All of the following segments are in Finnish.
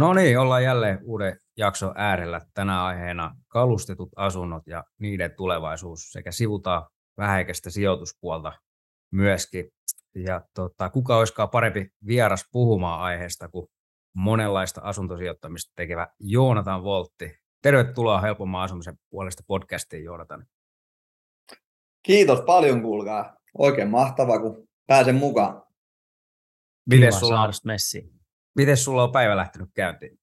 No niin, ollaan jälleen uuden jakson äärellä. Tänä aiheena kalustetut asunnot ja niiden tulevaisuus sekä sivutaan vähäikäistä sijoituspuolta myöskin. Ja tota, kuka olisikaan parempi vieras puhumaan aiheesta kuin monenlaista asuntosijoittamista tekevä Joonatan Voltti. Tervetuloa helpomman asumisen puolesta podcastiin, Joonatan. Kiitos paljon, kuulkaa. Oikein mahtavaa, kun pääsen mukaan. Miten sulla, miten sulla on päivä lähtenyt käyntiin?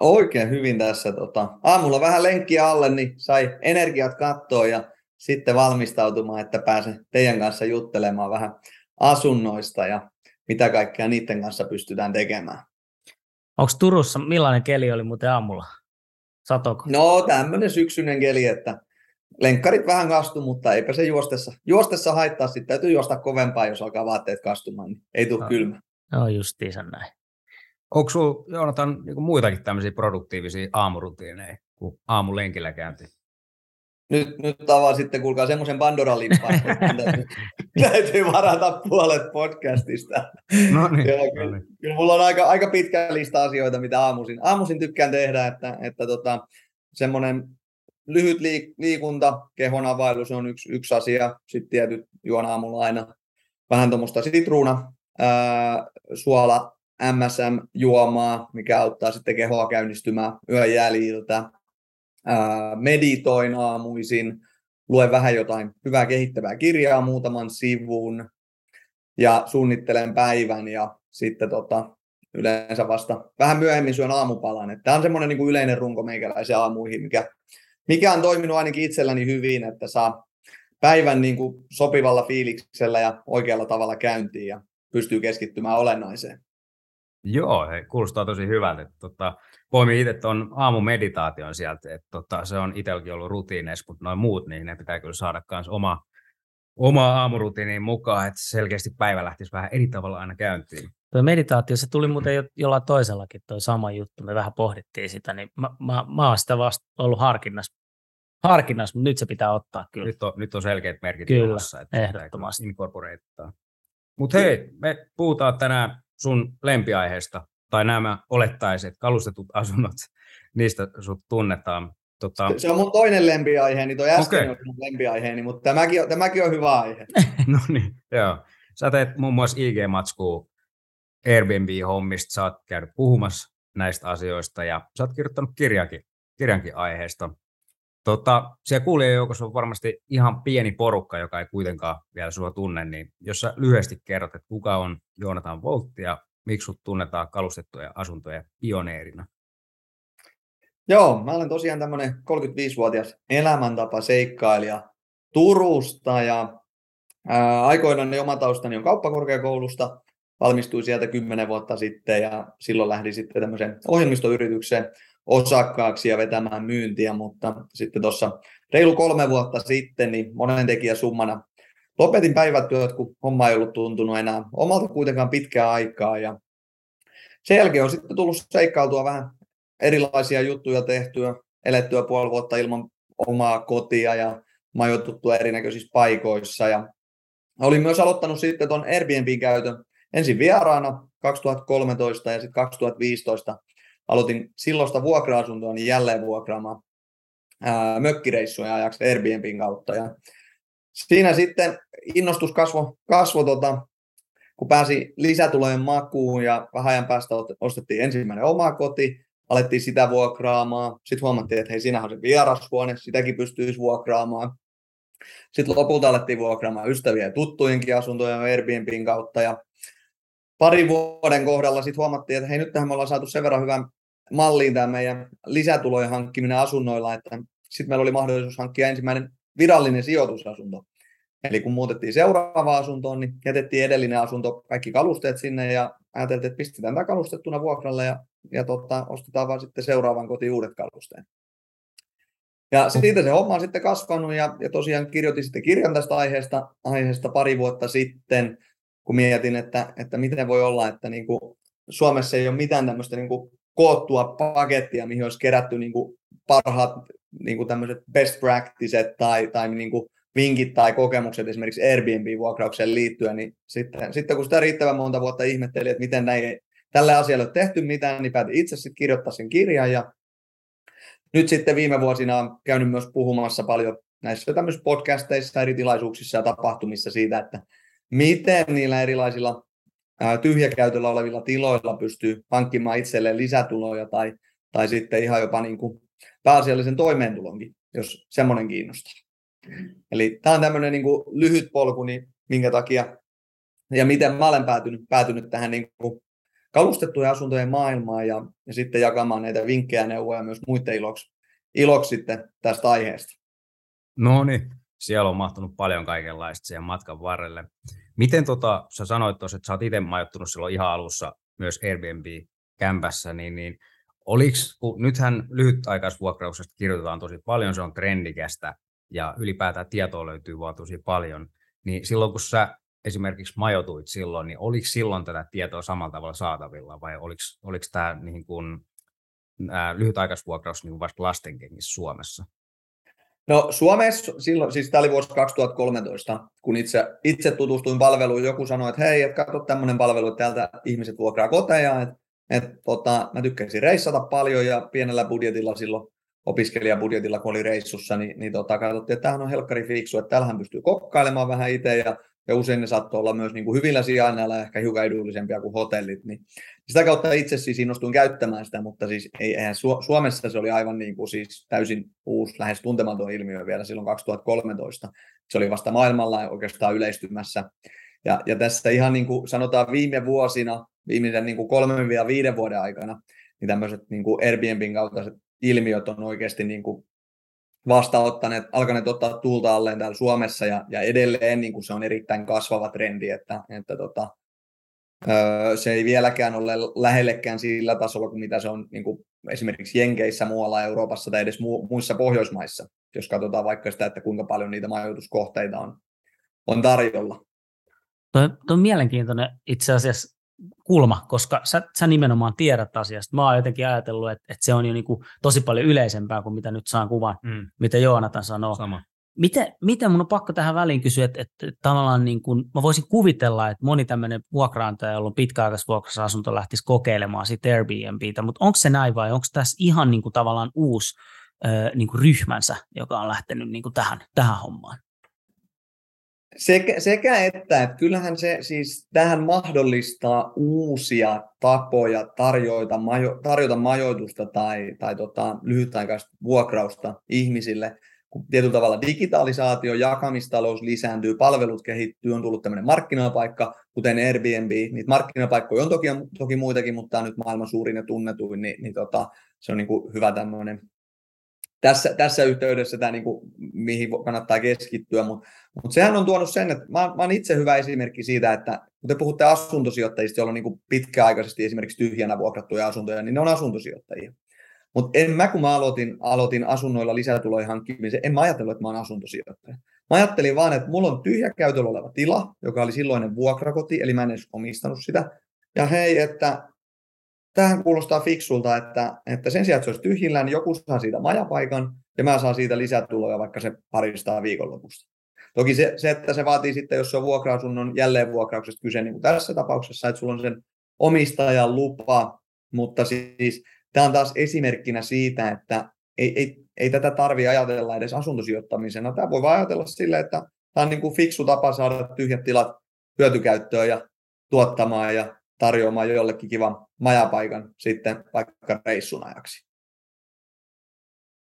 Oikein hyvin tässä. Tota, aamulla vähän lenkkiä alle, niin sai energiat kattoa ja sitten valmistautumaan, että pääsen teidän kanssa juttelemaan vähän asunnoista ja mitä kaikkea niiden kanssa pystytään tekemään. Onko Turussa, millainen keli oli muuten aamulla? Satoko? No tämmöinen syksyinen keli, että lenkkarit vähän kastu, mutta eipä se juostessa, juostessa haittaa. Sitten täytyy juosta kovempaa, jos alkaa vaatteet kastumaan, niin ei tule no. kylmä. No justiinsa näin. Onko sinulla, Joonatan, niin muitakin tämmöisiä produktiivisia aamurutiineja kuin aamulenkillä käynti? Nyt, nyt tavaa sitten, kuulkaa semmoisen Pandora-lippaan, että täytyy varata puolet podcastista. No niin, Joo, kyllä, no niin. kyllä, mulla on aika, aika pitkä lista asioita, mitä aamuisin, aamuisin tykkään tehdä, että, että tota, semmoinen lyhyt liik- liikunta, kehon availu, se on yksi, yksi asia. Sitten tietyt juon aamulla aina vähän tuommoista sitruuna, ää, suola, MSM-juomaa, mikä auttaa sitten kehoa käynnistymään yön jäljiltä. Meditoin aamuisin, luen vähän jotain hyvää kehittävää kirjaa muutaman sivun ja suunnittelen päivän ja sitten tota, yleensä vasta vähän myöhemmin syön aamupalan. Tämä on semmoinen niin kuin yleinen runko meikäläisen aamuihin, mikä, mikä on toiminut ainakin itselläni hyvin, että saa päivän niin kuin sopivalla fiiliksellä ja oikealla tavalla käyntiin ja pystyy keskittymään olennaiseen. Joo, he, kuulostaa tosi hyvältä. Tota, poimin itse tuon aamumeditaation sieltä, että tota, se on itselläkin ollut rutiineissa, mutta noin muut, niin ne pitää kyllä saada myös oma, oma aamurutiiniin mukaan, että selkeästi päivä lähtisi vähän eri tavalla aina käyntiin. Tuo meditaatio, se tuli muuten jo, jollain toisellakin tuo sama juttu, me vähän pohdittiin sitä, niin mä, mä, mä oon sitä vasta ollut harkinnassa, harkinnassa, mutta nyt se pitää ottaa kyllä. Nyt on, nyt on selkeät merkit kyllä, ilmassa, että ehdottomasti. Mutta hei, me puhutaan tänään sun lempiaiheesta, tai nämä olettaiset kalustetut asunnot, niistä sut tunnetaan. Tota... Se on mun toinen lempiaiheeni, toi äsken okay. on mun lempiaiheeni, mutta tämäkin on, tämäkin on hyvä aihe. no niin, joo. Sä teet muun muassa IG-matskua Airbnb-hommista, sä oot käynyt puhumassa näistä asioista ja sä oot kirjoittanut kirjankin, kirjankin aiheesta. Tota, siellä kuulijan joukossa on varmasti ihan pieni porukka, joka ei kuitenkaan vielä sua tunne, niin jos sä lyhyesti kerrot, että kuka on Joonatan Voltti ja miksi sut tunnetaan kalustettuja asuntoja pioneerina? Joo, mä olen tosiaan tämmöinen 35-vuotias elämäntapa seikkailija Turusta ja ää, aikoinaan oma taustani on kauppakorkeakoulusta, valmistuin sieltä 10 vuotta sitten ja silloin lähdin sitten tämmöiseen ohjelmistoyritykseen osakkaaksi ja vetämään myyntiä, mutta sitten tuossa reilu kolme vuotta sitten niin monen tekijä summana lopetin päivätyöt, kun homma ei ollut tuntunut enää omalta kuitenkaan pitkää aikaa. Ja sen jälkeen on sitten tullut seikkailtua vähän erilaisia juttuja tehtyä, elettyä puoli vuotta ilman omaa kotia ja majoituttua erinäköisissä paikoissa. Ja olin myös aloittanut sitten tuon Airbnbin käytön ensin vieraana 2013 ja sitten 2015 aloitin silloista vuokra-asuntoa niin jälleen vuokraamaan mökkireissuja ajaksi Airbnbin kautta. Ja siinä sitten innostus kasvoi, kasvo, tota, kun pääsi lisätulojen makuun ja vähän ajan päästä ostettiin ensimmäinen oma koti, alettiin sitä vuokraamaan. Sitten huomattiin, että hei, siinähän on se vierashuone, sitäkin pystyisi vuokraamaan. Sitten lopulta alettiin vuokraamaan ystäviä ja tuttujenkin asuntoja Airbnbin kautta. Ja parin vuoden kohdalla sitten huomattiin, että hei, nyt tähän me ollaan saatu sen verran hyvän malliin tämä meidän lisätulojen hankkiminen asunnoilla, että sitten meillä oli mahdollisuus hankkia ensimmäinen virallinen sijoitusasunto. Eli kun muutettiin seuraavaan asuntoon, niin jätettiin edellinen asunto, kaikki kalusteet sinne ja ajateltiin, että pistetään tämä kalustettuna vuokralle ja, ja tota, ostetaan vaan sitten seuraavan kotiin uudet kalusteet. Ja siitä se homma on sitten kasvanut ja, ja tosiaan kirjoitin sitten kirjan tästä aiheesta, aiheesta pari vuotta sitten, kun mietin, että, että miten voi olla, että niin kuin Suomessa ei ole mitään tämmöistä niin kuin koottua pakettia, mihin olisi kerätty niin kuin parhaat niin kuin tämmöiset best practices tai, tai niin kuin vinkit tai kokemukset esimerkiksi Airbnb-vuokraukseen liittyen, niin sitten, sitten kun sitä riittävän monta vuotta ihmetteli, että miten näin, tälle asialle on tehty mitään, niin päätin itse sitten kirjoittaa sen kirjan ja nyt sitten viime vuosina on käynyt myös puhumassa paljon näissä tämmöisissä podcasteissa, eri tilaisuuksissa ja tapahtumissa siitä, että miten niillä erilaisilla tyhjäkäytöllä olevilla tiloilla pystyy hankkimaan itselleen lisätuloja tai, tai sitten ihan jopa niin kuin pääasiallisen toimeentulonkin, jos semmoinen kiinnostaa. Eli tämä on tämmöinen niin kuin lyhyt polku, niin minkä takia ja miten mä olen päätynyt, päätynyt tähän niin kuin kalustettujen asuntojen maailmaan ja, ja sitten jakamaan näitä vinkkejä ja neuvoja myös muiden iloksi, iloksi sitten tästä aiheesta. No niin, siellä on mahtunut paljon kaikenlaista siihen matkan varrelle. Miten tota, sä sanoit tuossa, että sä oot itse majoittunut silloin ihan alussa myös Airbnb-kämpässä, niin, niin oliks, kun nythän lyhytaikaisvuokrauksesta kirjoitetaan tosi paljon, se on trendikästä ja ylipäätään tietoa löytyy vaan tosi paljon, niin silloin kun sä esimerkiksi majoituit silloin, niin oliko silloin tätä tietoa samalla tavalla saatavilla vai oliko, tämä niin lyhytaikaisvuokraus niin vasta lastenkengissä Suomessa? No Suomessa silloin, siis tämä oli vuosi 2013, kun itse, itse tutustuin palveluun, joku sanoi, että hei, et katso tämmöinen palvelu, että täältä ihmiset vuokraa koteja, että et, tota, mä tykkäsin reissata paljon ja pienellä budjetilla silloin opiskelijabudjetilla, kun oli reissussa, niin, niin tota, katsottiin, että tämähän on helkkari fiksu, että täällähän pystyy kokkailemaan vähän itse ja ja usein ne saattoi olla myös niin kuin hyvillä sijainneilla ehkä hiukan edullisempia kuin hotellit, niin sitä kautta itse siis innostuin käyttämään sitä, mutta siis ei, eihän Su- Suomessa se oli aivan niin kuin siis täysin uusi, lähes tuntematon ilmiö vielä silloin 2013. Se oli vasta maailmalla oikeastaan yleistymässä. Ja, ja tässä ihan niin kuin sanotaan viime vuosina, viimeisen niin kuin kolmen ja viiden vuoden aikana, niin tämmöiset niin kuin Airbnbin kaltaiset ilmiöt on oikeasti niin kuin vastaanottaneet, alkaneet ottaa tulta alleen täällä Suomessa ja, ja edelleen niin kuin se on erittäin kasvava trendi, että, että tota, se ei vieläkään ole lähellekään sillä tasolla kuin mitä se on niin kuin esimerkiksi Jenkeissä, muualla Euroopassa tai edes mu- muissa Pohjoismaissa, jos katsotaan vaikka sitä, että kuinka paljon niitä majoituskohteita on, on tarjolla. Tuo on mielenkiintoinen itse asiassa kulma, koska sä, sä nimenomaan tiedät asiasta. Mä oon jotenkin ajatellut, että, että se on jo niin kuin tosi paljon yleisempää kuin mitä nyt saan kuvan, mm. mitä Joonatan sanoo. Sama. Miten, miten mun on pakko tähän väliin kysyä, että, että, tavallaan niin kuin, mä voisin kuvitella, että moni tämmöinen vuokraantaja, jolla on pitkäaikaisvuokrausasunto, lähtisi kokeilemaan sitten Airbnbtä, mutta onko se näin vai onko tässä ihan niin kuin tavallaan uusi äh, niin kuin ryhmänsä, joka on lähtenyt niin kuin tähän, tähän hommaan? Sekä, sekä että, että kyllähän se siis tähän mahdollistaa uusia tapoja tarjota, majo, tarjota majoitusta tai, tai tota, lyhytaikaista vuokrausta ihmisille. Kun tietyllä tavalla digitalisaatio, jakamistalous lisääntyy, palvelut kehittyy, on tullut tämmöinen markkinapaikka, kuten Airbnb. Niitä markkinapaikkoja on toki, toki muitakin, mutta tämä on nyt maailman suurin ja tunnetuin, niin, niin tota, se on niin kuin hyvä tämmöinen tässä, tässä yhteydessä tämä, niin kuin, mihin kannattaa keskittyä, mutta mut sehän on tuonut sen, että mä, mä olen itse hyvä esimerkki siitä, että kun te puhutte asuntosijoittajista, joilla on niin pitkäaikaisesti esimerkiksi tyhjänä vuokrattuja asuntoja, niin ne on asuntosijoittajia. Mutta en mä, kun mä aloitin, aloitin asunnoilla lisätulojen hankkimisen, en mä ajatellut, että mä olen asuntosijoittaja. Mä ajattelin vaan, että mulla on tyhjä käytöllä oleva tila, joka oli silloinen vuokrakoti, eli mä en edes omistanut sitä. Ja hei, että tähän kuulostaa fiksulta, että, että sen sijaan, että se olisi tyhjillään, niin joku saa siitä majapaikan ja mä saan siitä lisätuloja vaikka se paristaa viikonlopusta. Toki se, se, että se vaatii sitten, jos se on vuokra-asunnon jälleenvuokrauksesta kyse, niin kuin tässä tapauksessa, että sulla on sen omistajan lupa, mutta siis tämä on taas esimerkkinä siitä, että ei, ei, ei tätä tarvi ajatella edes asuntosijoittamisena. Tämä voi vaan ajatella sille, että tämä on niin kuin fiksu tapa saada tyhjät tilat hyötykäyttöön ja tuottamaan ja tarjoamaan jollekin kivan majapaikan sitten vaikka reissun ajaksi.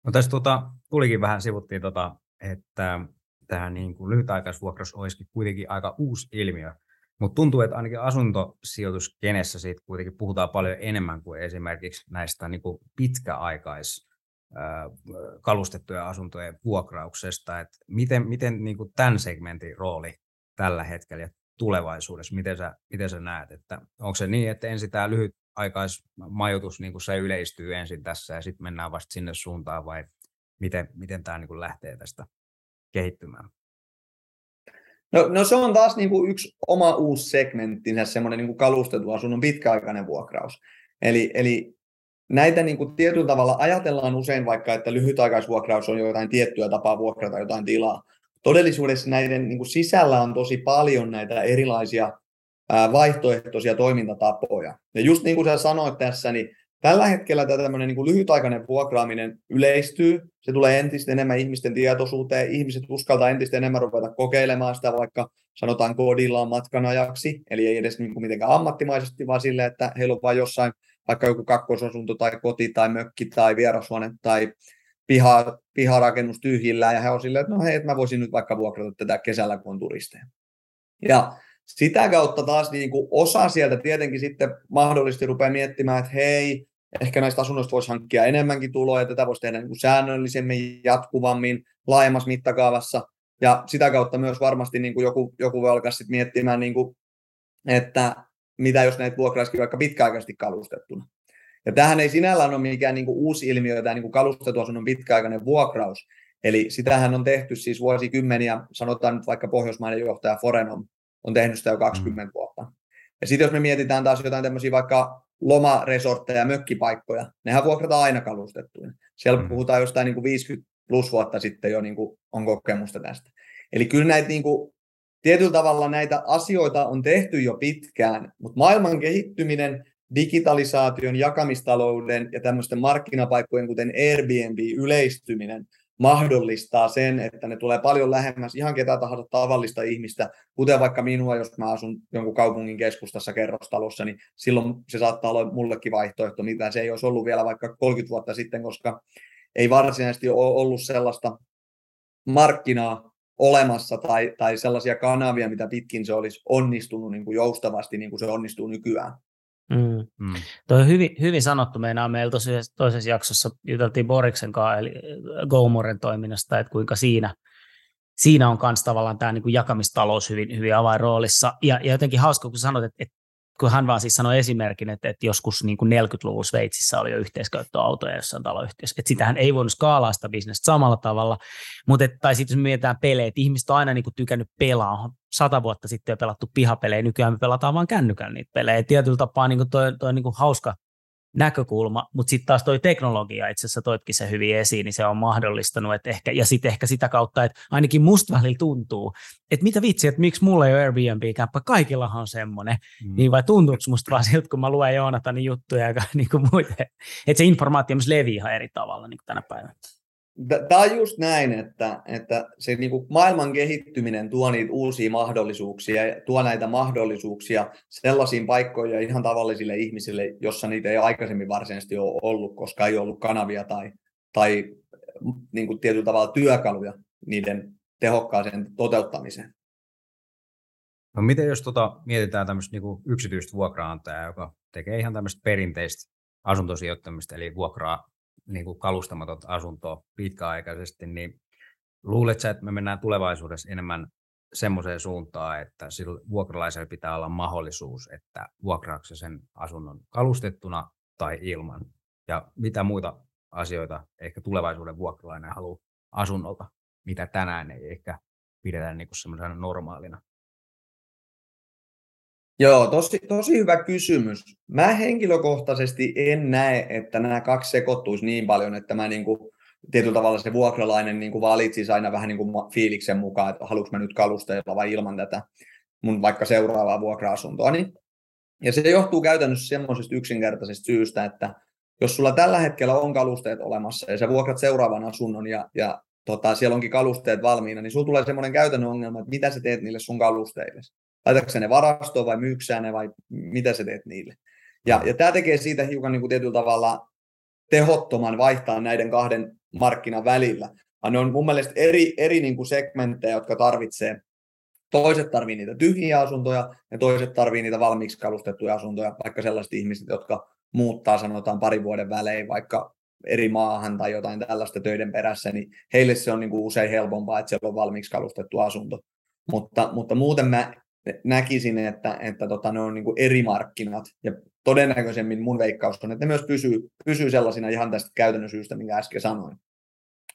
No tässä tuota, tulikin vähän, sivuttiin, tota, että tämä niin kuin lyhytaikaisvuokraus olisikin kuitenkin aika uusi ilmiö, mutta tuntuu, että ainakin asuntosijoituskenessä siitä kuitenkin puhutaan paljon enemmän kuin esimerkiksi näistä niin kuin pitkäaikais kalustettujen asuntojen vuokrauksesta. Et miten miten niin kuin tämän segmentin rooli tällä hetkellä ja tulevaisuudessa? Miten sä, miten sä näet, että onko se niin, että ensin tämä lyhytaikaismajoitus niin se yleistyy ensin tässä ja sitten mennään vasta sinne suuntaan vai miten, miten tämä niin lähtee tästä kehittymään? No, no se on taas niin kuin yksi oma uusi segmenttinsä, semmoinen niin kalustettu asunnon pitkäaikainen vuokraus. Eli, eli näitä niin kuin tietyllä tavalla ajatellaan usein vaikka, että lyhytaikaisvuokraus on jotain tiettyä tapaa vuokrata jotain tilaa. Todellisuudessa näiden niin kuin sisällä on tosi paljon näitä erilaisia vaihtoehtoisia toimintatapoja. Ja just niin kuin sä sanoit tässä, niin tällä hetkellä tämä tämmöinen niin lyhytaikainen vuokraaminen yleistyy. Se tulee entistä enemmän ihmisten tietoisuuteen. Ihmiset uskaltaa entistä enemmän ruveta kokeilemaan sitä vaikka sanotaan kodillaan matkan ajaksi. Eli ei edes niin kuin mitenkään ammattimaisesti, vaan sille, että heillä on vain jossain vaikka joku kakkosasunto tai koti tai mökki tai vierashuone tai piha, piharakennus tyhjillään ja he on silleen, että no hei, että mä voisin nyt vaikka vuokrata tätä kesällä, kun on turisteja. Ja sitä kautta taas niin kuin osa sieltä tietenkin sitten mahdollisesti rupeaa miettimään, että hei, ehkä näistä asunnoista voisi hankkia enemmänkin tuloja, tätä voisi tehdä niin kuin säännöllisemmin, jatkuvammin, laajemmassa mittakaavassa. Ja sitä kautta myös varmasti niin kuin joku, joku voi alkaa sitten miettimään, niin kuin, että mitä jos näitä vuokraisikin vaikka pitkäaikaisesti kalustettuna. Ja tähän ei sinällään ole mikään niin kuin uusi ilmiö, tämä niin kuin asunnon pitkäaikainen vuokraus. Eli sitähän on tehty siis vuosikymmeniä, sanotaan nyt vaikka pohjoismainen johtaja Forenom on tehnyt sitä jo 20 mm. vuotta. Ja sitten jos me mietitään taas jotain tämmöisiä vaikka lomaresortteja, mökkipaikkoja, nehän vuokrataan aina kalustettuina. Siellä mm. puhutaan jostain niin kuin 50 plus vuotta sitten jo niin kuin on kokemusta tästä. Eli kyllä näitä niin kuin, tietyllä tavalla näitä asioita on tehty jo pitkään, mutta maailman kehittyminen, digitalisaation, jakamistalouden ja tämmöisten markkinapaikkojen, kuten Airbnb, yleistyminen, mahdollistaa sen, että ne tulee paljon lähemmäs ihan ketä tahansa tavallista ihmistä, kuten vaikka minua, jos mä asun jonkun kaupungin keskustassa kerrostalossa, niin silloin se saattaa olla mullekin vaihtoehto, mitä se ei olisi ollut vielä vaikka 30 vuotta sitten, koska ei varsinaisesti ole ollut sellaista markkinaa olemassa tai, tai sellaisia kanavia, mitä pitkin se olisi onnistunut niin kuin joustavasti, niin kuin se onnistuu nykyään. Mm. Mm. Tuo on hyvin, hyvin sanottu. Meinaa meillä toisessa, toisessa jaksossa juteltiin Boriksen kanssa, eli äh, GoMoren toiminnasta, että kuinka siinä, siinä on myös tavallaan tämä niin jakamistalous hyvin, hyvin avainroolissa. Ja, ja jotenkin hauska, kun sanoit, että, että kun hän vaan siis sanoi esimerkin, että, että joskus niin kuin 40-luvulla Sveitsissä oli jo yhteiskäyttöautoja jossain taloyhtiössä, että sitähän ei voinut skaalaa sitä bisnestä samalla tavalla, mutta et, tai sitten jos mietitään pelejä, että ihmiset on aina niin kuin tykännyt pelaa, sata vuotta sitten jo pelattu pihapelejä, nykyään me pelataan vain kännykällä niitä pelejä, tietyllä tapaa niin kuin toi, toi niin kuin hauska näkökulma, mutta sitten taas toi teknologia, itse asiassa toitkin se hyvin esiin, niin se on mahdollistanut, että ehkä, ja sitten ehkä sitä kautta, että ainakin musta välillä tuntuu, että mitä vitsi, että miksi mulla ei ole Airbnb-kämppä, kaikillahan on semmoinen, mm. niin vai tuntuuko musta vaan siltä, kun mä luen Joonatanin juttuja ja niin kuin muuten, että se informaatio myös leviää ihan eri tavalla niin kuin tänä päivänä. Tämä on just näin, että, että se niin kuin maailman kehittyminen tuo niitä uusia mahdollisuuksia, tuo näitä mahdollisuuksia sellaisiin paikkoihin ja ihan tavallisille ihmisille, jossa niitä ei aikaisemmin varsinaisesti ole ollut, koska ei ollut kanavia tai, tai niin kuin tietyllä tavalla työkaluja niiden tehokkaaseen toteuttamiseen. No miten jos tota, mietitään tämmöistä niin yksityistä vuokraantajaa, joka tekee ihan tämmöistä perinteistä asuntosijoittamista, eli vuokraa niin kuin kalustamaton asuntoa pitkäaikaisesti, niin luuletko että me mennään tulevaisuudessa enemmän semmoiseen suuntaan, että sillä vuokralaisella pitää olla mahdollisuus, että vuokraako sen asunnon kalustettuna tai ilman? Ja mitä muita asioita ehkä tulevaisuuden vuokralainen haluaa asunnolta, mitä tänään ei ehkä pidetä niin kuin semmoisena normaalina? Joo, tosi, tosi hyvä kysymys. Mä henkilökohtaisesti en näe, että nämä kaksi sekoittuisi niin paljon, että mä niin kuin, tietyllä tavalla se vuokralainen niin kuin valitsisi aina vähän niin kuin fiiliksen mukaan, että haluanko mä nyt kalusteella vai ilman tätä mun vaikka seuraavaa vuokra-asuntoa. Niin. Ja se johtuu käytännössä semmoisesta yksinkertaisesta syystä, että jos sulla tällä hetkellä on kalusteet olemassa ja sä vuokrat seuraavan asunnon ja, ja tota, siellä onkin kalusteet valmiina, niin sulla tulee semmoinen käytännön ongelma, että mitä sä teet niille sun kalusteille laitatko ne varastoon vai myyksää ne vai mitä sä teet niille. Ja, ja tämä tekee siitä hiukan niin kuin tietyllä tavalla tehottoman vaihtaa näiden kahden markkinan välillä. Ja ne on mun mielestä eri, eri niin kuin segmenttejä, jotka tarvitsee. Toiset tarvii niitä tyhjiä asuntoja ja toiset tarvii niitä valmiiksi kalustettuja asuntoja, vaikka sellaiset ihmiset, jotka muuttaa sanotaan parin vuoden välein vaikka eri maahan tai jotain tällaista töiden perässä, niin heille se on niin kuin usein helpompaa, että siellä on valmiiksi kalustettu asunto. Mutta, mutta muuten mä näkisin, että, että tota, ne on niin eri markkinat ja todennäköisemmin mun veikkaus on, että ne myös pysyy, pysyy sellaisina ihan tästä käytännön syystä, minkä äsken sanoin.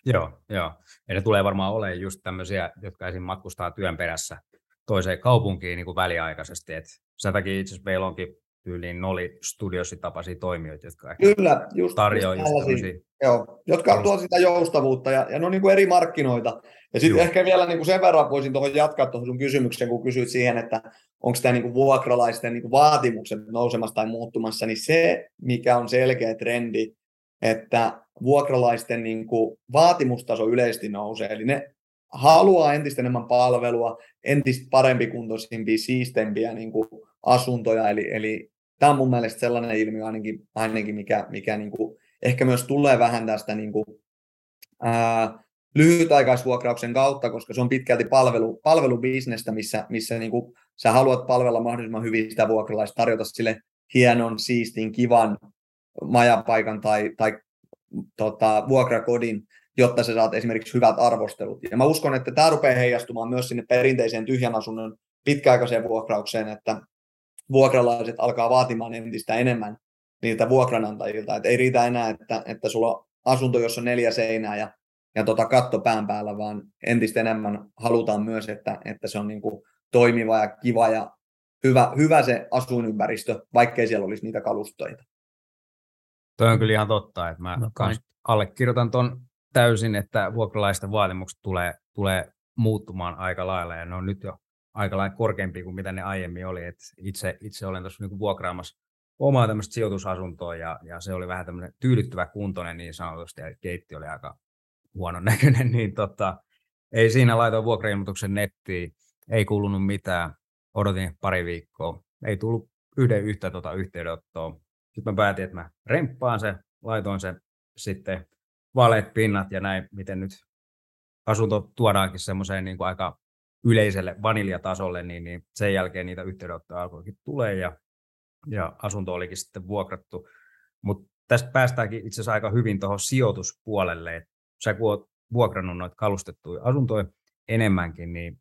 Joo, joo. Ja ne tulee varmaan olemaan just tämmöisiä, jotka esim. matkustaa työn perässä toiseen kaupunkiin niin kuin väliaikaisesti. Et sen takia itse asiassa meillä onkin tyyliin Noli Studiosi tapaisia toimijoita, jotka Kyllä, just, tarjoaa just, just Joo, jotka tuovat sitä joustavuutta ja, ja ne on niin kuin eri markkinoita. Ja sitten ehkä vielä niin kuin sen verran voisin tuohon jatkaa tuohon sun kysymykseen, kun kysyit siihen, että onko tämä niin kuin vuokralaisten niin kuin vaatimukset nousemassa tai muuttumassa, niin se, mikä on selkeä trendi, että vuokralaisten niin kuin vaatimustaso yleisesti nousee. Eli ne haluaa entistä enemmän palvelua, entistä parempikuntoisimpia, siistempiä niin kuin asuntoja. Eli, eli tämä on mun mielestä sellainen ilmiö ainakin, ainakin mikä, mikä niin kuin ehkä myös tulee vähän tästä niin kuin, ää, lyhytaikaisvuokrauksen kautta, koska se on pitkälti palvelu, palvelubisnestä, missä, missä niin kuin sä haluat palvella mahdollisimman hyvin sitä vuokralaista, tarjota sille hienon, siistin, kivan majapaikan tai, tai tota, vuokrakodin, jotta sä saat esimerkiksi hyvät arvostelut. Ja mä uskon, että tämä rupeaa heijastumaan myös sinne perinteiseen tyhjän asunnon pitkäaikaiseen vuokraukseen, että vuokralaiset alkaa vaatimaan entistä enemmän niiltä vuokranantajilta. Et ei riitä enää, että, että sulla on asunto, jossa on neljä seinää ja, ja tota katto pään päällä, vaan entistä enemmän halutaan myös, että, että se on niin kuin toimiva ja kiva ja hyvä, hyvä se asuinympäristö, vaikkei siellä olisi niitä kalustoita. Toi on kyllä ihan totta, että mä no, kans allekirjoitan ton täysin, että vuokralaisten vaatimukset tulee, tulee muuttumaan aika lailla ja ne on nyt jo aika lailla korkeampi kuin mitä ne aiemmin oli. Et itse, itse olen tuossa niinku vuokraamassa omaa tämmöistä sijoitusasuntoa ja, ja, se oli vähän tämmöinen tyydyttävä kuntoinen niin sanotusti ja keitti oli aika huonon näköinen, niin tota, ei siinä laitoin vuokrailmoituksen nettiin, ei kuulunut mitään, odotin pari viikkoa, ei tullut yhden yhtä tota yhteydenottoa. Sitten mä päätin, että mä remppaan se, laitoin sen sitten valeet pinnat ja näin, miten nyt asunto tuodaankin semmoiseen niin kuin aika yleiselle vaniljatasolle, niin, niin sen jälkeen niitä yhteydenottoja alkoikin tulee ja, ja asunto olikin sitten vuokrattu. Mutta tästä päästäänkin itse asiassa aika hyvin tuohon sijoituspuolelle, että sä kun oot vuokrannut noita kalustettuja asuntoja enemmänkin, niin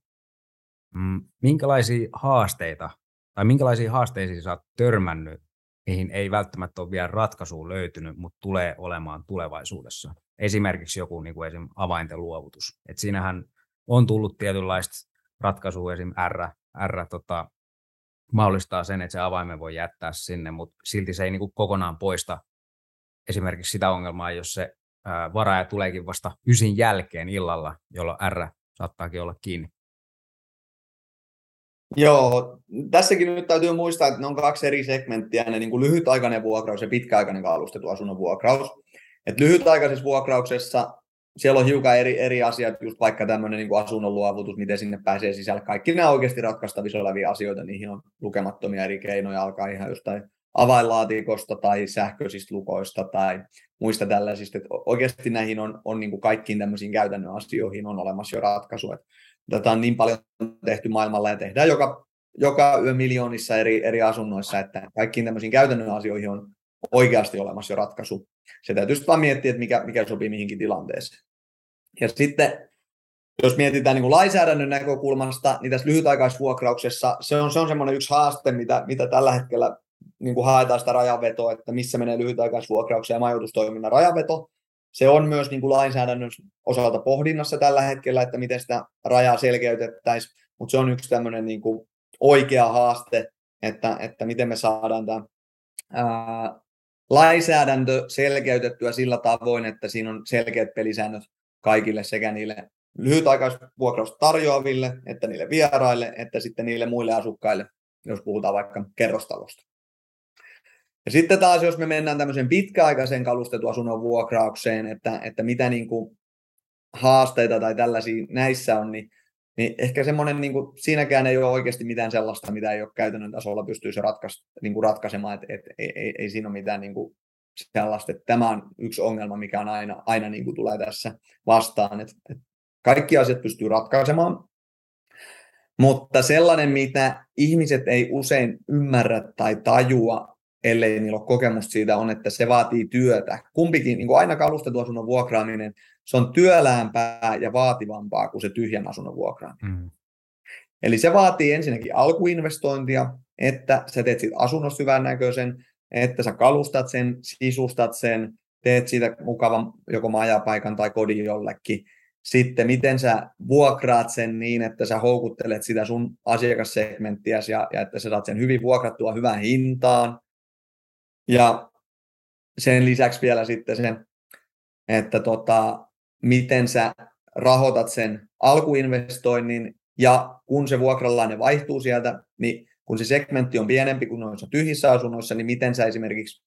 mm, minkälaisia haasteita tai minkälaisia haasteisiin sä oot törmännyt, mihin ei välttämättä ole vielä ratkaisua löytynyt, mutta tulee olemaan tulevaisuudessa? Esimerkiksi joku niin kuin esim. avainten luovutus. Et siinähän on tullut tietynlaista ratkaisua, esim. R, R tota, mahdollistaa sen, että se avaimen voi jättää sinne, mutta silti se ei niin kuin kokonaan poista esimerkiksi sitä ongelmaa, jos se varaaja tuleekin vasta ysin jälkeen illalla, jolloin R saattaakin olla kiinni. Joo, tässäkin nyt täytyy muistaa, että ne on kaksi eri segmenttiä, ne niin kuin lyhytaikainen vuokraus ja pitkäaikainen kalustettu asunnon vuokraus. Et lyhytaikaisessa vuokrauksessa siellä on hiukan eri, eri asiat, just vaikka tämmöinen niin asunnon luovutus, miten sinne pääsee sisälle. Kaikki nämä oikeasti ratkaistavissa olevia asioita, niihin on lukemattomia eri keinoja, alkaa ihan jostain avainlaatikosta tai sähköisistä lukoista tai muista tällaisista. Että oikeasti näihin on, on niin kuin kaikkiin tämmöisiin käytännön asioihin on olemassa jo ratkaisu. Että tätä on niin paljon tehty maailmalla ja tehdään joka, joka yö miljoonissa eri, eri asunnoissa, että kaikkiin tämmöisiin käytännön asioihin on oikeasti olemassa jo ratkaisu. Se täytyy sitten vaan miettiä, että mikä, mikä sopii mihinkin tilanteeseen. Ja sitten jos mietitään niin kuin lainsäädännön näkökulmasta, niin tässä lyhytaikaisvuokrauksessa se on, se on semmoinen yksi haaste, mitä, mitä tällä hetkellä niin kuin haetaan sitä rajavetoa, että missä menee lyhytaikaisvuokrauksia ja majoitustoiminnan rajaveto. Se on myös niin kuin lainsäädännön osalta pohdinnassa tällä hetkellä, että miten sitä rajaa selkeytettäisiin, mutta se on yksi tämmöinen niin kuin oikea haaste, että, että miten me saadaan tämä lainsäädäntö selkeytettyä sillä tavoin, että siinä on selkeät pelisäännöt kaikille sekä niille lyhytaikaisvuokrausta tarjoaville, että niille vieraille, että sitten niille muille asukkaille, jos puhutaan vaikka kerrostalosta. Ja sitten taas, jos me mennään tämmöiseen pitkäaikaisen kalustetun asunnon vuokraukseen, että, että mitä niin kuin haasteita tai tällaisia näissä on, niin, niin ehkä semmoinen, niin kuin, siinäkään ei ole oikeasti mitään sellaista, mitä ei ole käytännön tasolla pystyisi ratkais, niin kuin ratkaisemaan, että et, ei, ei, ei siinä ole mitään niin kuin sellaista, että tämä on yksi ongelma, mikä on aina, aina niin kuin tulee tässä vastaan, että, että kaikki asiat pystyy ratkaisemaan, mutta sellainen, mitä ihmiset ei usein ymmärrä tai tajua, ellei niillä ole kokemusta siitä, on, että se vaatii työtä. Kumpikin, niin kuin aina kalustettu asunnon vuokraaminen, se on työläämpää ja vaativampaa kuin se tyhjän asunnon vuokraaminen. Mm. Eli se vaatii ensinnäkin alkuinvestointia, että sä teet siitä asunnosta hyvän näköisen, että sä kalustat sen, sisustat sen, teet siitä mukavan joko majapaikan tai kodin jollekin. sitten miten sä vuokraat sen niin, että sä houkuttelet sitä sun asiakassegmenttiä ja, ja että sä saat sen hyvin vuokrattua hyvään hintaan. Ja sen lisäksi vielä sitten sen, että tota, miten sä rahoitat sen alkuinvestoinnin ja kun se vuokralainen vaihtuu sieltä, niin kun se segmentti on pienempi kuin noissa tyhjissä asunnoissa, niin miten sä esimerkiksi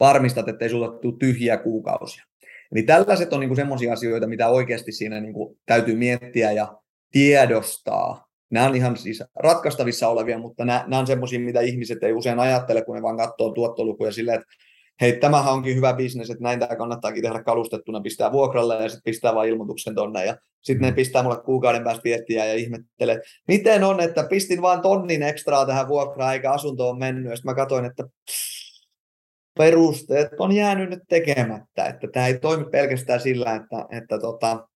varmistat, ettei sulla tule tyhjiä kuukausia. Eli tällaiset on niin semmoisia asioita, mitä oikeasti siinä niin kuin täytyy miettiä ja tiedostaa. Nämä on ihan siis ratkaistavissa olevia, mutta nämä, nämä on semmoisia, mitä ihmiset ei usein ajattele, kun ne vaan katsoo tuottolukuja silleen, että hei, tämähän onkin hyvä bisnes, että näin tämä kannattaakin tehdä kalustettuna, pistää vuokralle ja sitten pistää vaan ilmoituksen tonne ja sitten ne mm. pistää mulle kuukauden päästä viestiä ja ihmettelee, miten on, että pistin vaan tonnin ekstraa tähän vuokraan eikä asunto on mennyt ja sitten mä katsoin, että perusteet on jäänyt nyt tekemättä, että tämä ei toimi pelkästään sillä, että, että tota,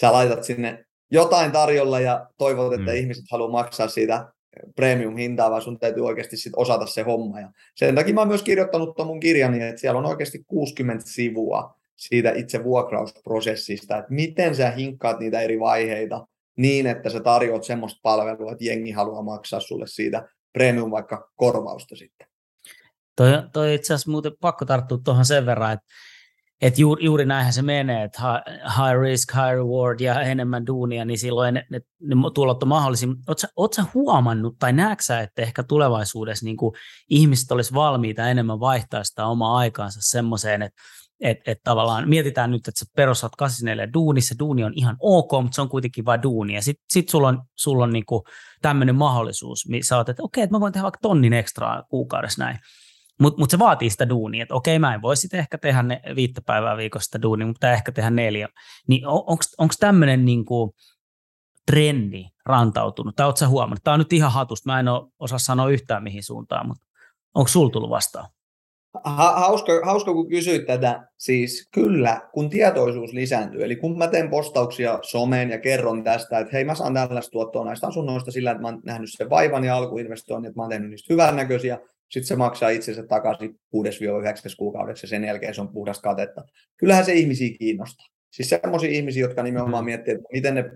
sä laitat sinne jotain tarjolla ja toivot, että mm. ihmiset haluaa maksaa siitä premium-hintaa, vaan sun täytyy oikeasti sit osata se homma. Ja sen takia mä oon myös kirjoittanut tuon mun kirjani, että siellä on oikeasti 60 sivua siitä itse vuokrausprosessista, että miten sä hinkkaat niitä eri vaiheita niin, että sä tarjoat semmoista palvelua, että jengi haluaa maksaa sulle siitä premium vaikka korvausta sitten. Toi, toi itse asiassa muuten pakko tarttua tuohon sen verran, että et juuri, juuri näinhän se menee, että high risk, high reward ja enemmän duunia, niin silloin ne, ne, ne tulot on mahdollisimman. Oletko sä huomannut tai näetkö että ehkä tulevaisuudessa niin ihmiset olisi valmiita enemmän vaihtaa sitä omaa aikaansa semmoiseen, että et, et tavallaan mietitään nyt, että sä perustat 84 duunissa, duuni on ihan ok, mutta se on kuitenkin vain duuni. Ja sitten sit sulla on, sulla on niinku tämmöinen mahdollisuus, missä olet, että okei, okay, että mä voin tehdä vaikka tonnin ekstraa kuukaudessa näin. Mutta mut se vaatii sitä duunia, että okei, mä en voi sitten ehkä tehdä ne viittä päivää viikosta duunia, mutta ehkä tehdä neljä. Niin on, onko tämmöinen niinku trendi rantautunut, tai oletko huomannut? Tämä on nyt ihan hatusta, mä en ole osaa sanoa yhtään mihin suuntaan, mutta onko sulla tullut vastaan? Ha- hauska, hauska, kun kysyit tätä. Siis kyllä, kun tietoisuus lisääntyy. Eli kun mä teen postauksia someen ja kerron tästä, että hei mä saan tällaista tuottoa näistä asunnoista sillä, että mä oon nähnyt sen vaivan ja alkuinvestoinnin, että mä oon tehnyt niistä hyvännäköisiä, sitten se maksaa itsensä takaisin 6-9 kuukaudeksi ja sen jälkeen se on puhdasta katetta. Kyllähän se ihmisiä kiinnostaa. Siis sellaisia ihmisiä, jotka nimenomaan miettii, että miten ne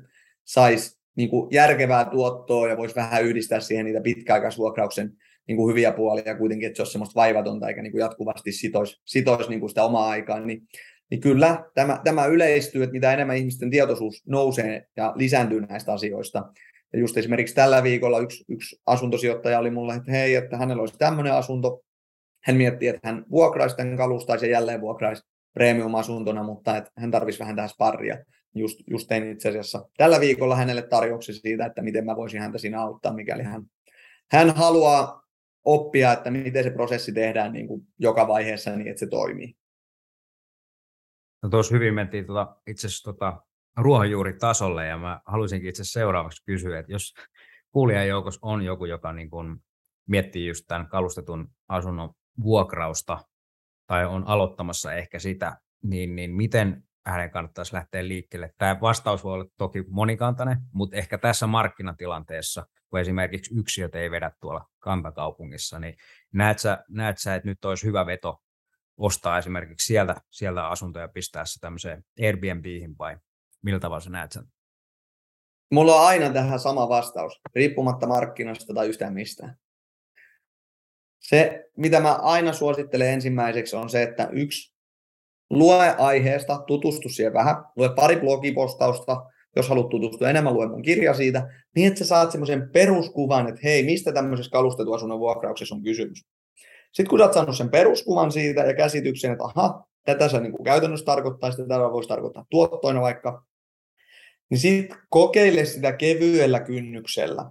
sais niin kuin järkevää tuottoa ja voisi vähän yhdistää siihen niitä pitkäaikaisvuokrauksen niin kuin hyviä puolia kuitenkin, että se olisi semmoista vaivatonta eikä niin kuin jatkuvasti sitoisi, sitoisi niin kuin sitä omaa aikaa, niin, niin kyllä tämä, tämä yleistyy, että mitä enemmän ihmisten tietoisuus nousee ja lisääntyy näistä asioista, ja just esimerkiksi tällä viikolla yksi, yksi asuntosijoittaja oli mulle, että hei, että hänellä olisi tämmöinen asunto. Hän mietti, että hän vuokraisi tämän kalustaisi ja jälleen vuokraisi premium-asuntona, mutta että hän tarvisi vähän tähän sparria. Just, just tein itse asiassa tällä viikolla hänelle tarjouksen siitä, että miten mä voisin häntä siinä auttaa, mikäli hän, hän haluaa oppia, että miten se prosessi tehdään niin kuin joka vaiheessa niin, että se toimii. No tuossa hyvin mentiin tuota, itse asiassa tuota, ruohonjuuritasolle ja mä haluaisinkin itse seuraavaksi kysyä, että jos kuulijan joukossa on joku, joka niin kuin miettii just tämän kalustetun asunnon vuokrausta tai on aloittamassa ehkä sitä, niin, niin miten hänen kannattaisi lähteä liikkeelle? Tämä vastaus voi olla toki monikantainen, mutta ehkä tässä markkinatilanteessa, kun esimerkiksi yksiöt ei vedä tuolla kantakaupungissa, niin näet sä, näet sä että nyt olisi hyvä veto ostaa esimerkiksi sieltä, sieltä asuntoja pistää se tämmöiseen Airbnbihin vai Millä tavalla sä näet sen? Mulla on aina tähän sama vastaus, riippumatta markkinasta tai yhtään mistään. Se, mitä mä aina suosittelen ensimmäiseksi, on se, että yksi, lue aiheesta, tutustu siihen vähän, lue pari blogipostausta, jos haluat tutustua enemmän, lue mun kirja siitä, niin että sä saat semmoisen peruskuvan, että hei, mistä tämmöisessä kalustetuasunnon vuokrauksessa on kysymys. Sitten kun sä oot saanut sen peruskuvan siitä ja käsityksen, että aha, tätä se niin käytännössä tarkoittaa, sitä tätä voisi tarkoittaa tuottoina vaikka, niin sitten kokeile sitä kevyellä kynnyksellä.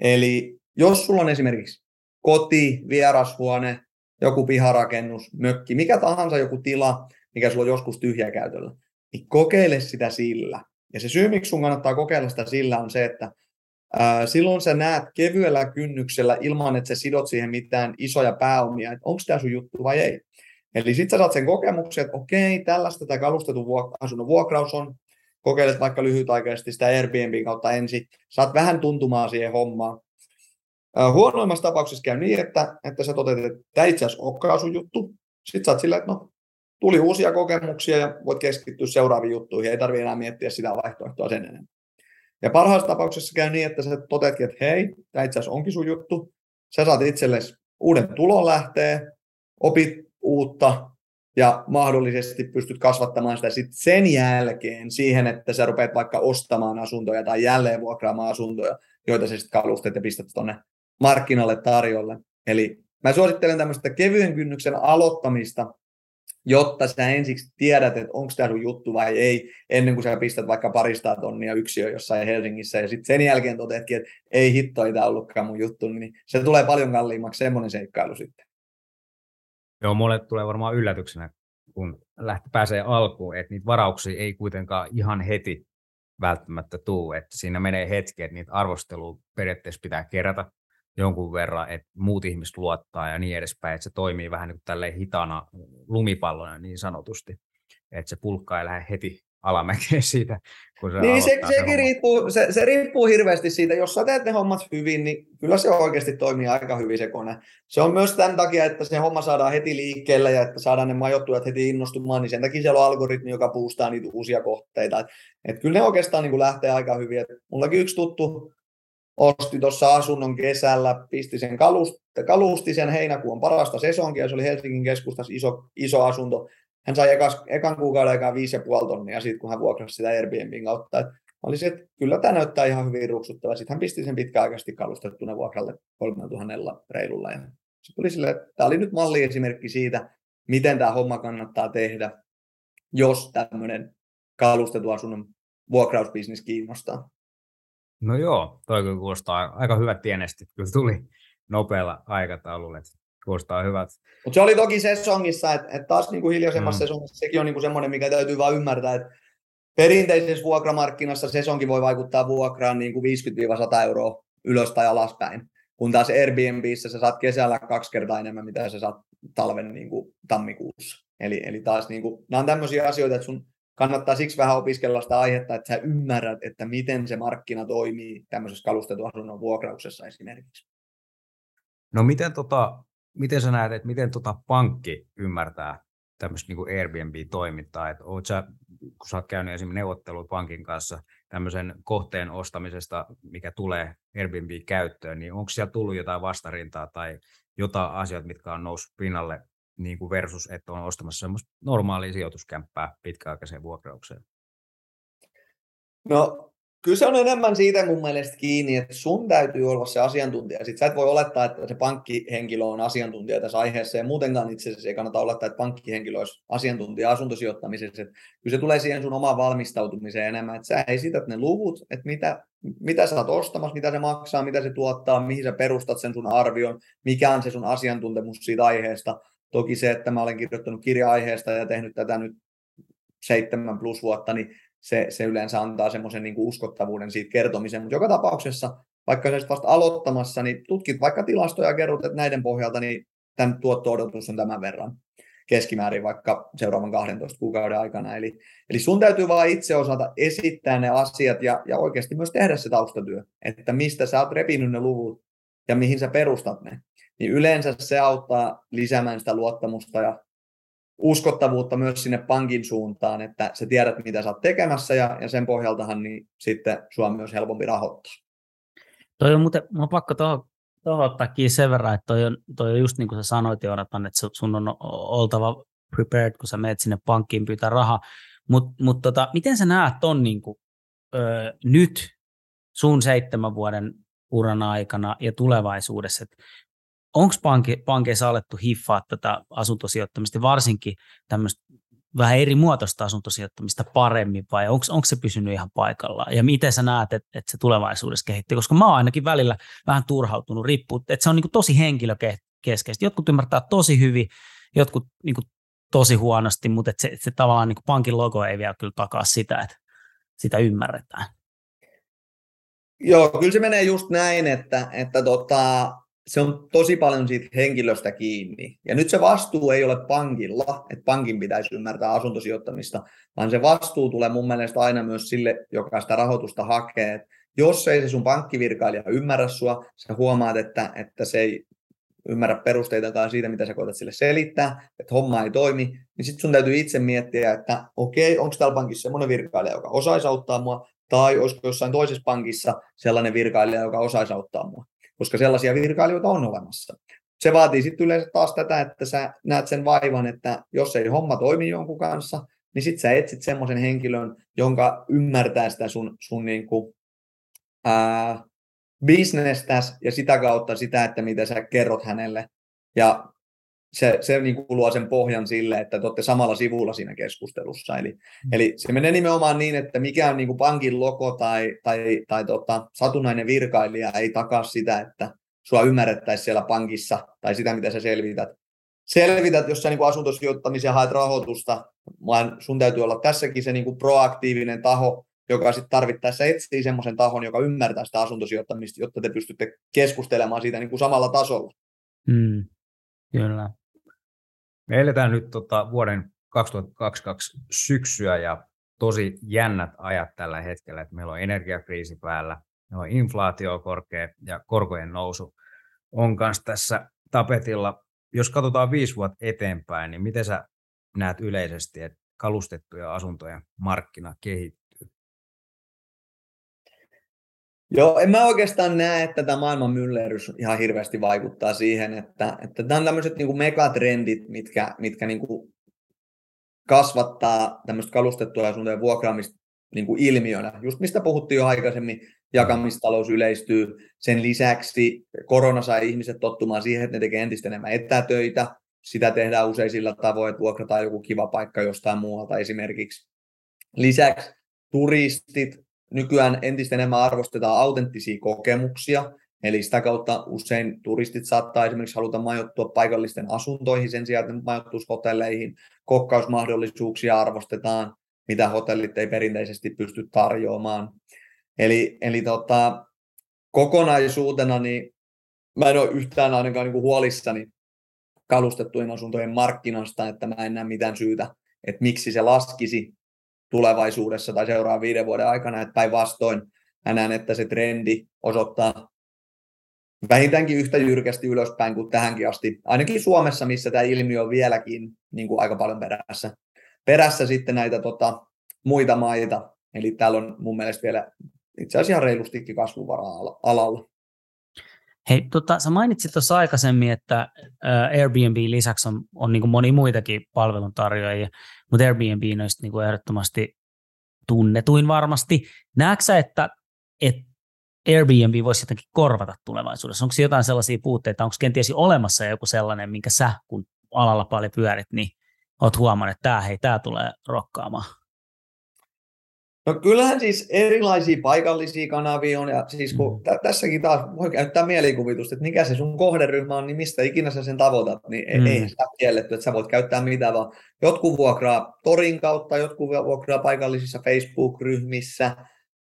Eli jos sulla on esimerkiksi koti, vierashuone, joku piharakennus, mökki, mikä tahansa joku tila, mikä sulla on joskus tyhjä käytöllä, niin kokeile sitä sillä. Ja se syy, miksi sun kannattaa kokeilla sitä sillä, on se, että ää, silloin sä näet kevyellä kynnyksellä ilman, että sä sidot siihen mitään isoja pääomia, että onko tämä sun juttu vai ei. Eli sitten sä saat sen kokemuksen, että okei, tällaista tämä kalustetun vuok- asunnon vuokraus on, kokeilet vaikka lyhytaikaisesti sitä Airbnb kautta ensin, saat vähän tuntumaa siihen hommaan. Huonoimmassa tapauksessa käy niin, että, että sä toteat, että tämä itse asiassa olekaan sun juttu. Sitten sä oot silleen, että no, tuli uusia kokemuksia ja voit keskittyä seuraaviin juttuihin, ei tarvitse enää miettiä sitä vaihtoehtoa sen enemmän. Ja parhaassa tapauksessa käy niin, että sä toteatkin, että hei, tämä itse asiassa onkin sun juttu, sä saat itsellesi uuden tulon lähteä, opit uutta ja mahdollisesti pystyt kasvattamaan sitä sit sen jälkeen siihen, että sä rupeat vaikka ostamaan asuntoja tai jälleen vuokraamaan asuntoja, joita sä sitten kalustet ja pistät tuonne markkinalle tarjolle. Eli mä suosittelen tämmöistä kevyen kynnyksen aloittamista, jotta sä ensiksi tiedät, että onko tämä sun juttu vai ei, ennen kuin sä pistät vaikka parista tonnia yksiö jossain Helsingissä, ja sitten sen jälkeen toteatkin, että ei hitto, ei tämä ollutkaan mun juttu, niin se tulee paljon kalliimmaksi semmoinen seikkailu sitten. Joo, mulle tulee varmaan yllätyksenä, kun lähti pääsee alkuun, että niitä varauksia ei kuitenkaan ihan heti välttämättä tuu, että siinä menee hetki, että niitä arvostelua periaatteessa pitää kerätä jonkun verran, että muut ihmiset luottaa ja niin edespäin, että se toimii vähän niin kuin tälleen hitana lumipallona niin sanotusti, että se pulkka ei lähde heti alamäkeen siitä, kun se Niin se, sekin riippuu, se, se, riippuu hirveästi siitä, jos sä teet ne hommat hyvin, niin kyllä se oikeasti toimii aika hyvin se kone. Se on myös tämän takia, että se homma saadaan heti liikkeelle ja että saadaan ne majoittujat heti innostumaan, niin sen takia siellä on algoritmi, joka puustaa niitä uusia kohteita. Et, et kyllä ne oikeastaan niin kuin lähtee aika hyvin. Et mullakin yksi tuttu osti tuossa asunnon kesällä, pisti sen kalust, kalusti sen heinäkuun parasta sesonkia, se oli Helsingin keskustassa iso, iso asunto. Hän sai ekas, ekan kuukauden aikaa 5,5 tonnia siitä, kun hän vuokrasi sitä Airbnbin kautta. Et oli se, että kyllä tämä näyttää ihan hyvin ruksuttava. Sitten hän pisti sen pitkäaikaisesti kalustettuna vuokralle 3000 reilulla. Ja se tuli sille, että tämä oli nyt malliesimerkki siitä, miten tämä homma kannattaa tehdä, jos tämmöinen kalustettu asunnon vuokrausbisnis kiinnostaa. No joo, toi kuulostaa aika hyvät tienestit, kyllä tuli nopealla aikataululla, kuulostaa hyvät. Mutta se oli toki sesongissa, että et taas niinku hiljaisemmassa mm. sesongissa sekin on niinku semmoinen, mikä täytyy vain ymmärtää, että perinteisessä vuokramarkkinassa sesonkin voi vaikuttaa vuokraan niinku 50-100 euroa ylös tai alaspäin, kun taas Airbnbissä sä saat kesällä kaksi kertaa enemmän, mitä sä saat talven niinku tammikuussa. Eli, eli taas niinku, nämä on tämmöisiä asioita, että sun kannattaa siksi vähän opiskella sitä aihetta, että sä ymmärrät, että miten se markkina toimii tämmöisessä kalustetun asunnon vuokrauksessa esimerkiksi. No miten, tota, miten sä näet, että miten tota pankki ymmärtää tämmöistä niin Airbnb-toimintaa, että oot sä, kun sä oot käynyt esimerkiksi neuvottelut pankin kanssa tämmöisen kohteen ostamisesta, mikä tulee Airbnb-käyttöön, niin onko siellä tullut jotain vastarintaa tai jotain asioita, mitkä on noussut pinnalle niin kuin versus, että on ostamassa semmoista normaalia sijoituskämppää pitkäaikaiseen vuokraukseen? No kyllä se on enemmän siitä mun mielestä kiinni, että sun täytyy olla se asiantuntija. Sitten sä et voi olettaa, että se pankkihenkilö on asiantuntija tässä aiheessa, ja muutenkaan itse asiassa ei kannata olettaa, että pankkihenkilö olisi asiantuntija asuntosijoittamisessa. Että kyllä se tulee siihen sun omaan valmistautumiseen enemmän, että sä esität ne luvut, että mitä, mitä sä oot ostamassa, mitä se maksaa, mitä se tuottaa, mihin sä perustat sen sun arvion, mikä on se sun asiantuntemus siitä aiheesta, Toki se, että mä olen kirjoittanut kirja-aiheesta ja tehnyt tätä nyt seitsemän plus vuotta, niin se, se yleensä antaa semmoisen niin uskottavuuden siitä kertomisen. Mutta joka tapauksessa, vaikka sä vasta aloittamassa, niin tutkit vaikka tilastoja ja kerrot, että näiden pohjalta niin tämän tuotto-odotus on tämän verran keskimäärin vaikka seuraavan 12 kuukauden aikana. Eli, eli sun täytyy vain itse osata esittää ne asiat ja, ja oikeasti myös tehdä se taustatyö, että mistä sä oot repinyt ne luvut ja mihin sä perustat ne niin yleensä se auttaa lisäämään sitä luottamusta ja uskottavuutta myös sinne pankin suuntaan, että sä tiedät, mitä sä oot tekemässä ja, ja sen pohjaltahan niin sitten sua on myös helpompi rahoittaa. Toi on muuten, mun on pakko tuohon ottaa kiinni sen verran, että toi on, toi on just niin kuin sä sanoit, Joonatan, että sun on oltava prepared, kun sä menet sinne pankkiin pyytää rahaa. Mutta mut tota, miten sä näet ton niin kuin, öö, nyt sun seitsemän vuoden uran aikana ja tulevaisuudessa, että onko panke, pankeissa alettu hiffaa tätä asuntosijoittamista, varsinkin tämmöistä vähän eri muotoista asuntosijoittamista paremmin, vai onko se pysynyt ihan paikallaan? Ja miten sä näet, että, että se tulevaisuudessa kehittyy? Koska mä oon ainakin välillä vähän turhautunut, riippuu, että se on niin tosi henkilökeskeistä. Jotkut ymmärtää tosi hyvin, jotkut niin tosi huonosti, mutta että se, se tavallaan niin pankin logo ei vielä kyllä takaa sitä, että sitä ymmärretään. Joo, kyllä se menee just näin, että, että tota, se on tosi paljon siitä henkilöstä kiinni. Ja nyt se vastuu ei ole pankilla, että pankin pitäisi ymmärtää asuntosijoittamista, vaan se vastuu tulee mun mielestä aina myös sille, joka sitä rahoitusta hakee. jos ei se sun pankkivirkailija ymmärrä sua, sä huomaat, että, että se ei ymmärrä perusteita tai siitä, mitä sä koetat sille selittää, että homma ei toimi, niin sitten sun täytyy itse miettiä, että okei, onko täällä pankissa semmoinen virkailija, joka osaisi auttaa mua, tai olisiko jossain toisessa pankissa sellainen virkailija, joka osaisi auttaa mua, koska sellaisia virkailijoita on olemassa. Se vaatii sitten yleensä taas tätä, että sä näet sen vaivan, että jos ei homma toimi jonkun kanssa, niin sitten sä etsit semmoisen henkilön, jonka ymmärtää sitä sun, sun niin kuin, ää, bisnestäs ja sitä kautta sitä, että mitä sä kerrot hänelle. Ja se, se niin kuin luo sen pohjan sille, että te olette samalla sivulla siinä keskustelussa. Eli, mm. eli se menee nimenomaan niin, että mikä on niin kuin pankin logo tai, tai, tai tota, satunnainen virkailija ei takaa sitä, että sua ymmärrettäisiin siellä pankissa tai sitä, mitä sä selvität. Selvität, jos sä niin asuntosijoittamisen haet rahoitusta, vaan sun täytyy olla tässäkin se niin kuin proaktiivinen taho, joka sitten tarvittaessa etsii semmoisen tahon, joka ymmärtää sitä asuntosijoittamista, jotta te pystytte keskustelemaan siitä niin kuin samalla tasolla. Mm, kyllä. Me eletään nyt tota vuoden 2022 syksyä ja tosi jännät ajat tällä hetkellä, että meillä on energiakriisi päällä, meillä on inflaatio korkea ja korkojen nousu on myös tässä tapetilla. Jos katsotaan viisi vuotta eteenpäin, niin miten sä näet yleisesti, että kalustettuja asuntojen markkina kehittyy? Joo, en mä oikeastaan näe, että tämä maailman myllerys ihan hirveästi vaikuttaa siihen, että, että tämä on tämmöiset niin megatrendit, mitkä, mitkä niin kuin kasvattaa tämmöistä kalustettua asuntojen vuokraamista niin kuin ilmiönä. Just mistä puhuttiin jo aikaisemmin, jakamistalous yleistyy. Sen lisäksi korona sai ihmiset tottumaan siihen, että ne tekee entistä enemmän etätöitä. Sitä tehdään usein sillä tavoin, että vuokrataan joku kiva paikka jostain muualta esimerkiksi. Lisäksi turistit nykyään entistä enemmän arvostetaan autenttisia kokemuksia, eli sitä kautta usein turistit saattaa esimerkiksi haluta majoittua paikallisten asuntoihin sen sijaan, että majoittuisi hotelleihin. Kokkausmahdollisuuksia arvostetaan, mitä hotellit ei perinteisesti pysty tarjoamaan. Eli, eli tota, kokonaisuutena niin mä en ole yhtään ainakaan niin kuin huolissani kalustettujen asuntojen markkinasta, että mä en näe mitään syytä, että miksi se laskisi tulevaisuudessa tai seuraavan viiden vuoden aikana, että päinvastoin näen, että se trendi osoittaa vähintäänkin yhtä jyrkästi ylöspäin kuin tähänkin asti. Ainakin Suomessa, missä tämä ilmiö on vieläkin niin kuin aika paljon perässä. Perässä sitten näitä tota, muita maita, eli täällä on mun mielestä vielä itse asiassa reilustikin kasvuvaraa alalla. Hei, tota, sä mainitsit tuossa aikaisemmin, että Airbnb lisäksi on, on niin kuin moni muitakin palveluntarjoajia, mutta Airbnb on niin kuin ehdottomasti tunnetuin varmasti. Näetkö sä, että, että Airbnb voisi jotenkin korvata tulevaisuudessa? Onko jotain sellaisia puutteita, onko kenties olemassa joku sellainen, minkä sä, kun alalla paljon pyörit, niin oot huomannut, että tämä, hei, tämä tulee rokkaamaan? No kyllähän siis erilaisia paikallisia kanavia on, ja siis kun mm. t- tässäkin taas voi käyttää mielikuvitusta, että mikä se sun kohderyhmä on, niin mistä ikinä sä sen tavoitat, niin mm. ei sitä kielletty, että sä voit käyttää mitä vaan. Jotkut vuokraa torin kautta, jotkut vuokraa paikallisissa Facebook-ryhmissä,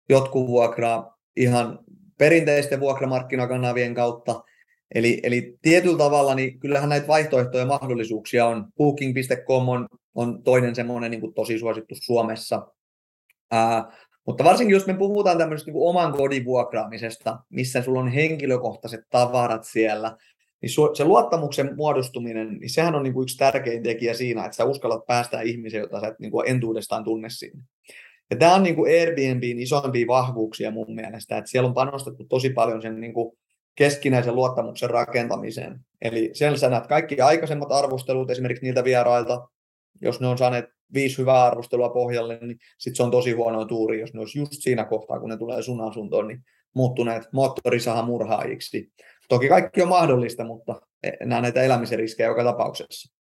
jotkut vuokraa ihan perinteisten vuokramarkkinakanavien kautta. Eli, eli tietyllä tavalla, niin kyllähän näitä vaihtoehtoja ja mahdollisuuksia on. Booking.com on, on toinen semmoinen niin tosi suosittu Suomessa, Ää, mutta varsinkin jos me puhutaan tämmöisestä niin oman kodin vuokraamisesta, missä sulla on henkilökohtaiset tavarat siellä, niin se luottamuksen muodostuminen, niin sehän on niin kuin yksi tärkein tekijä siinä, että sä uskallat päästä ihmisiä, jota sä et niin kuin entuudestaan tunne sinne. Ja tämä on niin kuin Airbnbin isoimpia vahvuuksia mun mielestä, että siellä on panostettu tosi paljon sen niin kuin keskinäisen luottamuksen rakentamiseen. Eli siellä sä näet kaikki aikaisemmat arvostelut esimerkiksi niiltä vierailta, jos ne on saaneet viisi hyvää arvostelua pohjalle, niin sitten se on tosi huono tuuri, jos ne olisi just siinä kohtaa, kun ne tulee sun asuntoon, niin muuttuneet moottorisahamurhaajiksi. Toki kaikki on mahdollista, mutta nämä näitä elämisen riskejä joka tapauksessa.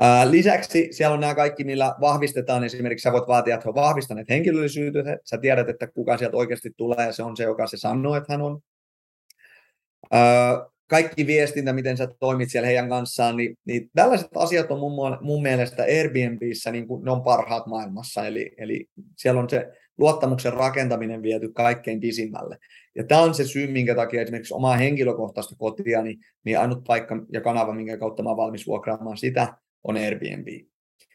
Ää, lisäksi siellä on nämä kaikki, millä vahvistetaan. Esimerkiksi sä voit vaatia, että he ovat vahvistaneet henkilöllisyyttä. Sä tiedät, että kuka sieltä oikeasti tulee ja se on se, joka se sanoo, että hän on. Ää, kaikki viestintä, miten sä toimit siellä heidän kanssaan, niin, niin tällaiset asiat on mun, mun mielestä Airbnbissä niin kuin, ne on parhaat maailmassa, eli, eli siellä on se luottamuksen rakentaminen viety kaikkein pisimmälle. Ja tämä on se syy, minkä takia esimerkiksi omaa henkilökohtaista kotia, niin, niin ainut paikka ja kanava, minkä kautta mä valmis vuokraamaan sitä, on Airbnb.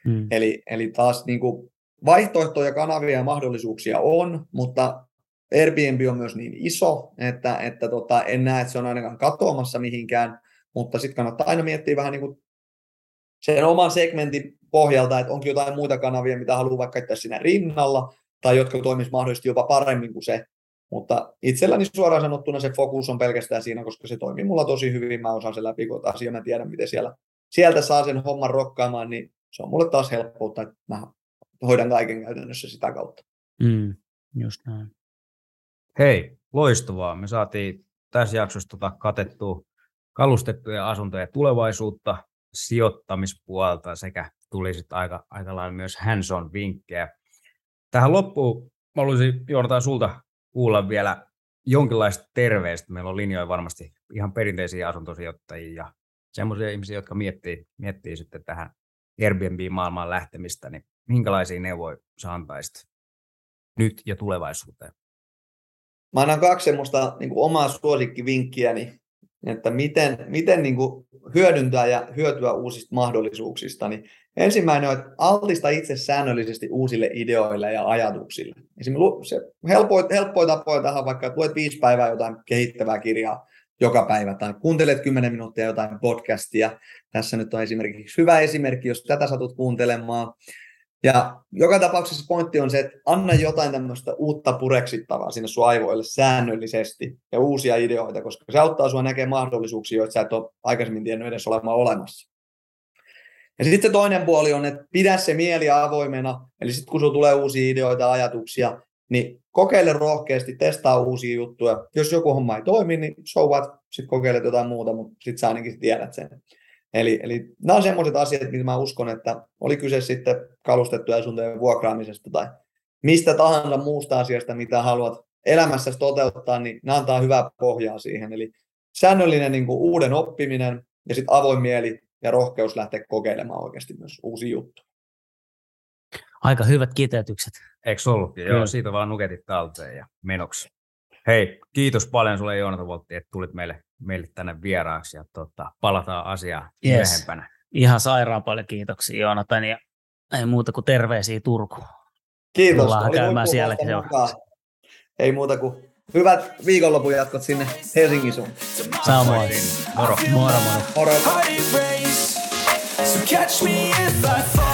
Hmm. Eli, eli taas niin kuin, vaihtoehtoja, kanavia ja mahdollisuuksia on, mutta Airbnb on myös niin iso, että, että tota, en näe, että se on ainakaan katoamassa mihinkään, mutta sitten kannattaa aina miettiä vähän niin kuin sen oman segmentin pohjalta, että onko jotain muita kanavia, mitä haluaa vaikka käyttää siinä rinnalla, tai jotka toimisivat mahdollisesti jopa paremmin kuin se. Mutta itselläni suoraan sanottuna se fokus on pelkästään siinä, koska se toimii mulla tosi hyvin, mä osaan sen läpi asia, mä tiedän miten siellä, sieltä saa sen homman rokkaamaan, niin se on mulle taas helppoutta, että mä hoidan kaiken käytännössä sitä kautta. Mm, just näin. Hei, loistavaa. Me saatiin tässä jaksossa tota katettua kalustettuja asuntoja tulevaisuutta, sijoittamispuolta sekä tuli sitten aika, aika lailla myös hands-on vinkkejä. Tähän loppuun mä haluaisin Joonatan sulta kuulla vielä jonkinlaista terveistä. Meillä on linjoja varmasti ihan perinteisiä asuntosijoittajia ja semmoisia ihmisiä, jotka miettii, miettii sitten tähän Airbnb-maailmaan lähtemistä, niin minkälaisia neuvoja sä antaisit nyt ja tulevaisuuteen? Mä annan kaksi semmoista niin kuin omaa suosikkivinkkiäni, että miten, miten niin kuin hyödyntää ja hyötyä uusista mahdollisuuksista. Niin ensimmäinen on, että altista itse säännöllisesti uusille ideoille ja ajatuksille. Esimerkiksi se helpoin, tapoja tähän vaikka, että luet viisi päivää jotain kehittävää kirjaa joka päivä tai kuuntelet 10 minuuttia jotain podcastia. Tässä nyt on esimerkiksi hyvä esimerkki, jos tätä satut kuuntelemaan. Ja joka tapauksessa pointti on se, että anna jotain tämmöistä uutta pureksittavaa sinne sun aivoille säännöllisesti ja uusia ideoita, koska se auttaa sinua näkemään mahdollisuuksia, joita sä et ole aikaisemmin tiennyt edes olemaan olemassa. Ja sitten se toinen puoli on, että pidä se mieli avoimena, eli sitten kun sinulla tulee uusia ideoita ja ajatuksia, niin kokeile rohkeasti, testaa uusia juttuja. Jos joku homma ei toimi, niin so what, sitten kokeilet jotain muuta, mutta sitten sä ainakin tiedät sen. Eli, eli nämä on sellaiset asiat, mitä mä uskon, että oli kyse sitten kalustettuja asuntojen vuokraamisesta tai mistä tahansa muusta asiasta, mitä haluat elämässä toteuttaa, niin nämä antaa hyvää pohjaa siihen. Eli säännöllinen niin kuin uuden oppiminen ja sitten avoin mieli ja rohkeus lähteä kokeilemaan oikeasti myös uusi juttu. Aika hyvät kiteytykset. Eikö ollutkin? Joo, siitä vaan nuketit talteen ja menoksi. Hei, kiitos paljon sulle Joonatan Voltti, että tulit meille, meille tänne vieraaksi ja tota, palataan asiaan yes. myöhempänä. Ihan sairaan paljon kiitoksia Joonatan ja ei muuta kuin terveisiä Turkuun. Kiitos. Tullaan käymään sielläkin Ei muuta kuin hyvät viikonlopun jatkot sinne Helsingin suuntaan. Samoin. Moro. Moro, moro. Moro. So catch me if I fall